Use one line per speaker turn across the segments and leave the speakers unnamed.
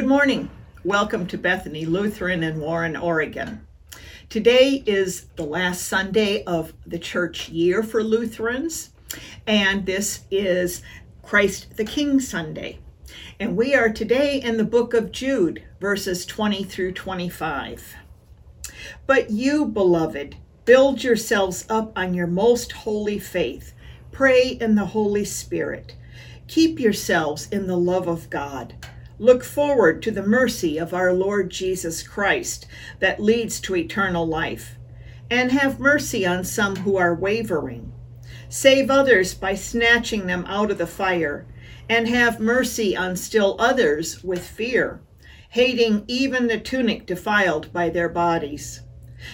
Good morning. Welcome to Bethany Lutheran in Warren, Oregon. Today is the last Sunday of the church year for Lutherans, and this is Christ the King Sunday. And we are today in the book of Jude, verses 20 through 25. But you, beloved, build yourselves up on your most holy faith. Pray in the Holy Spirit. Keep yourselves in the love of God Look forward to the mercy of our Lord Jesus Christ that leads to eternal life, and have mercy on some who are wavering. Save others by snatching them out of the fire, and have mercy on still others with fear, hating even the tunic defiled by their bodies.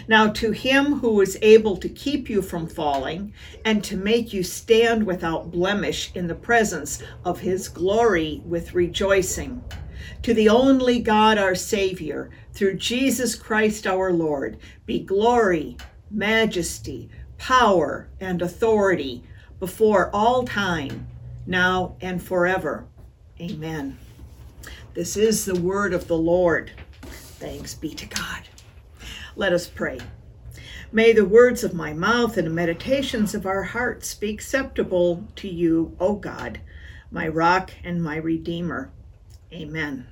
Now, to him who is able to keep you from falling and to make you stand without blemish in the presence of his glory with rejoicing, to the only God our Savior, through Jesus Christ our Lord, be glory, majesty, power, and authority before all time, now and forever. Amen. This is the word of the Lord. Thanks be to God. Let us pray. May the words of my mouth and the meditations of our hearts be acceptable to you, O God, my rock and my redeemer. Amen.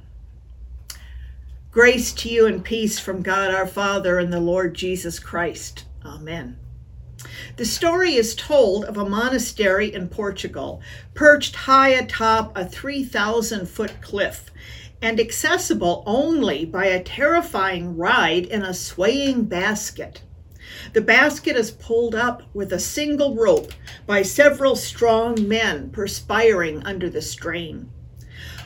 Grace to you and peace from God our Father and the Lord Jesus Christ. Amen. The story is told of a monastery in Portugal, perched high atop a 3,000 foot cliff and accessible only by a terrifying ride in a swaying basket. The basket is pulled up with a single rope by several strong men perspiring under the strain.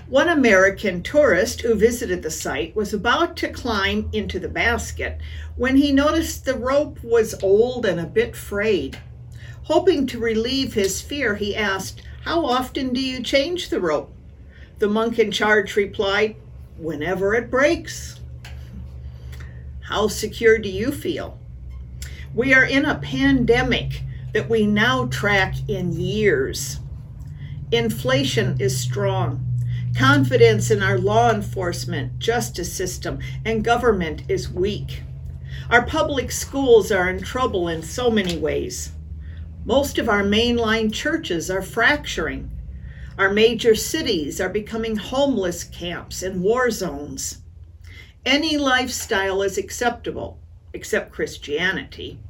One American tourist who visited the site was about to climb into the basket when he noticed the rope was old and a bit frayed. Hoping to relieve his fear, he asked, How often do you change the rope? The monk in charge replied, Whenever it breaks. How secure do you feel? We are in a pandemic that we now track in years. Inflation is strong. Confidence in our law enforcement, justice system, and government is weak. Our public schools are in trouble in so many ways. Most of our mainline churches are fracturing. Our major cities are becoming homeless camps and war zones. Any lifestyle is acceptable, except Christianity.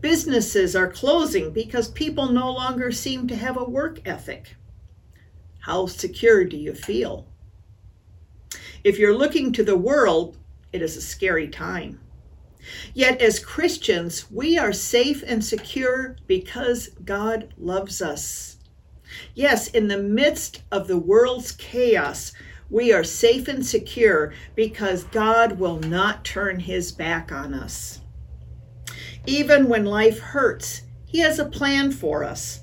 Businesses are closing because people no longer seem to have a work ethic. How secure do you feel? If you're looking to the world, it is a scary time. Yet, as Christians, we are safe and secure because God loves us. Yes, in the midst of the world's chaos, we are safe and secure because God will not turn his back on us. Even when life hurts, he has a plan for us.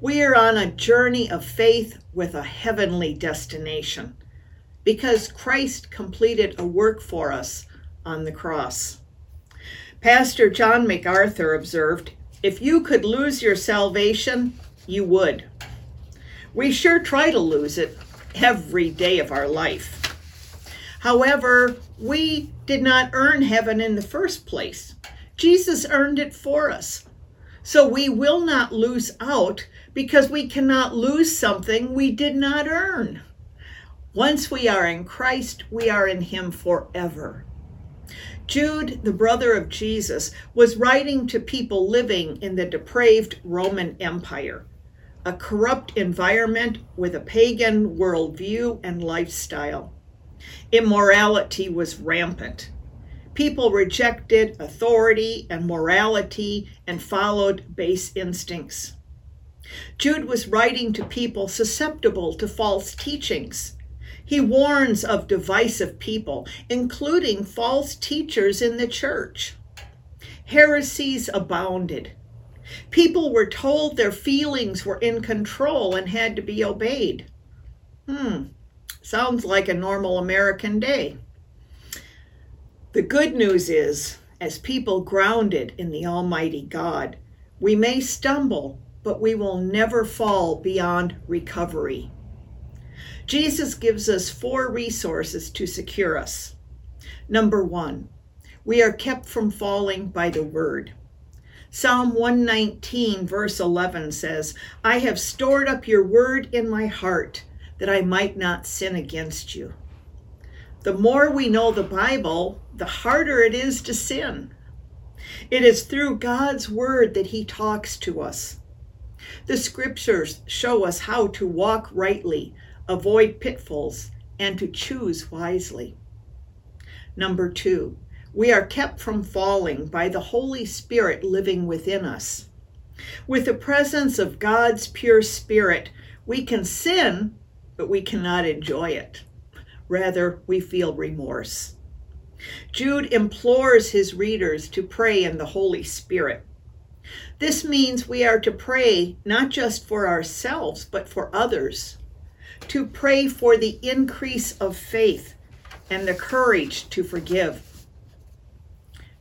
We are on a journey of faith with a heavenly destination because Christ completed a work for us on the cross. Pastor John MacArthur observed if you could lose your salvation, you would. We sure try to lose it every day of our life. However, we did not earn heaven in the first place. Jesus earned it for us. So we will not lose out because we cannot lose something we did not earn. Once we are in Christ, we are in Him forever. Jude, the brother of Jesus, was writing to people living in the depraved Roman Empire a corrupt environment with a pagan worldview and lifestyle. Immorality was rampant. People rejected authority and morality and followed base instincts. Jude was writing to people susceptible to false teachings. He warns of divisive people, including false teachers in the church. Heresies abounded. People were told their feelings were in control and had to be obeyed. Hmm, sounds like a normal American day. The good news is, as people grounded in the Almighty God, we may stumble, but we will never fall beyond recovery. Jesus gives us four resources to secure us. Number one, we are kept from falling by the word. Psalm 119, verse 11 says, I have stored up your word in my heart that I might not sin against you. The more we know the Bible, the harder it is to sin. It is through God's word that He talks to us. The scriptures show us how to walk rightly, avoid pitfalls, and to choose wisely. Number two, we are kept from falling by the Holy Spirit living within us. With the presence of God's pure Spirit, we can sin, but we cannot enjoy it. Rather, we feel remorse. Jude implores his readers to pray in the Holy Spirit. This means we are to pray not just for ourselves, but for others, to pray for the increase of faith and the courage to forgive.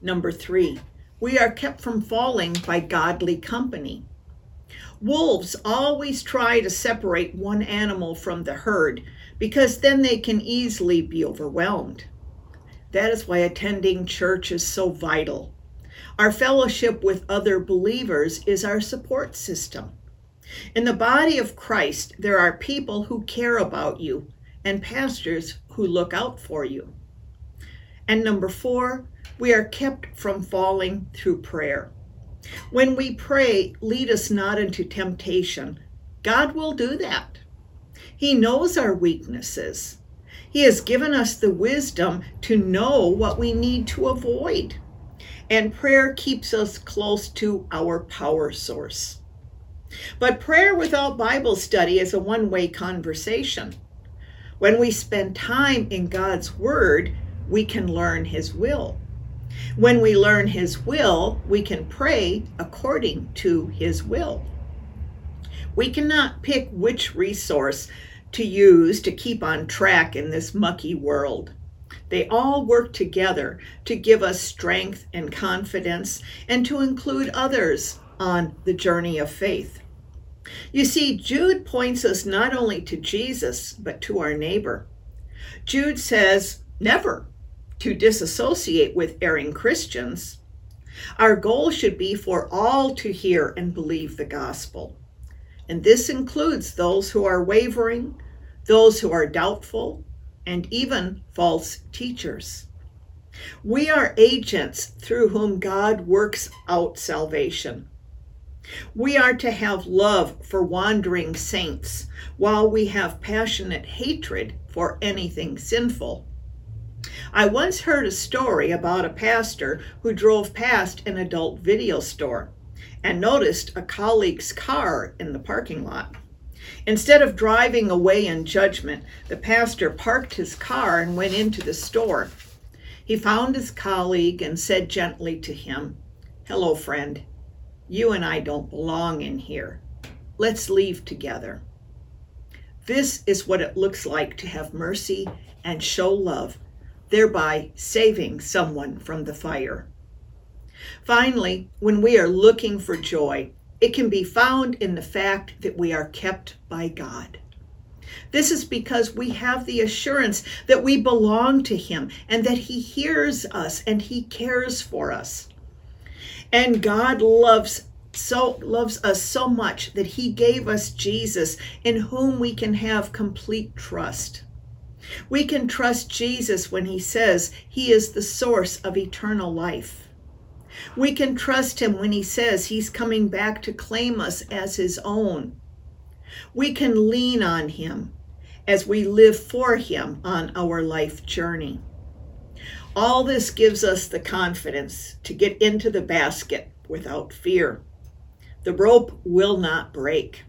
Number three, we are kept from falling by godly company. Wolves always try to separate one animal from the herd because then they can easily be overwhelmed. That is why attending church is so vital. Our fellowship with other believers is our support system. In the body of Christ, there are people who care about you and pastors who look out for you. And number four, we are kept from falling through prayer. When we pray, lead us not into temptation, God will do that. He knows our weaknesses. He has given us the wisdom to know what we need to avoid. And prayer keeps us close to our power source. But prayer without Bible study is a one way conversation. When we spend time in God's Word, we can learn His will. When we learn His will, we can pray according to His will. We cannot pick which resource to use to keep on track in this mucky world. They all work together to give us strength and confidence and to include others on the journey of faith. You see, Jude points us not only to Jesus, but to our neighbor. Jude says, never to disassociate with erring Christians. Our goal should be for all to hear and believe the gospel. And this includes those who are wavering, those who are doubtful, and even false teachers. We are agents through whom God works out salvation. We are to have love for wandering saints, while we have passionate hatred for anything sinful. I once heard a story about a pastor who drove past an adult video store and noticed a colleague's car in the parking lot. Instead of driving away in judgment, the pastor parked his car and went into the store. He found his colleague and said gently to him, Hello, friend. You and I don't belong in here. Let's leave together. This is what it looks like to have mercy and show love, thereby saving someone from the fire. Finally, when we are looking for joy, it can be found in the fact that we are kept by God. This is because we have the assurance that we belong to Him and that He hears us and He cares for us. And God loves so loves us so much that he gave us Jesus in whom we can have complete trust. We can trust Jesus when he says he is the source of eternal life. We can trust him when he says he's coming back to claim us as his own. We can lean on him as we live for him on our life journey. All this gives us the confidence to get into the basket without fear. The rope will not break.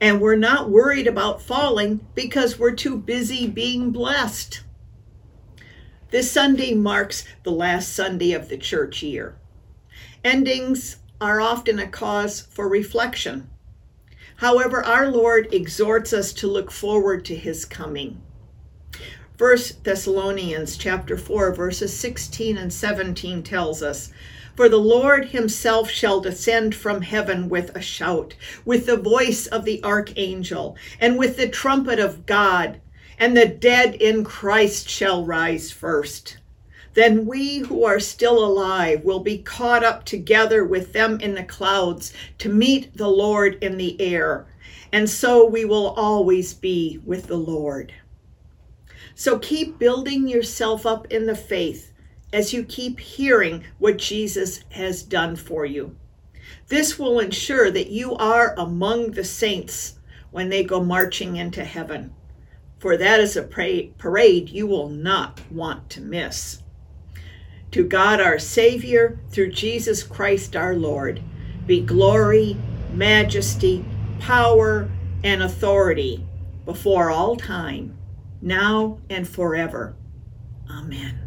And we're not worried about falling because we're too busy being blessed. This Sunday marks the last Sunday of the church year. Endings are often a cause for reflection. However, our Lord exhorts us to look forward to his coming. 1 Thessalonians chapter 4 verses 16 and 17 tells us, For the Lord himself shall descend from heaven with a shout, with the voice of the archangel, and with the trumpet of God, and the dead in Christ shall rise first. Then we who are still alive will be caught up together with them in the clouds to meet the Lord in the air, and so we will always be with the Lord. So keep building yourself up in the faith as you keep hearing what Jesus has done for you. This will ensure that you are among the saints when they go marching into heaven, for that is a parade you will not want to miss. To God our Savior, through Jesus Christ our Lord, be glory, majesty, power, and authority before all time, now and forever. Amen.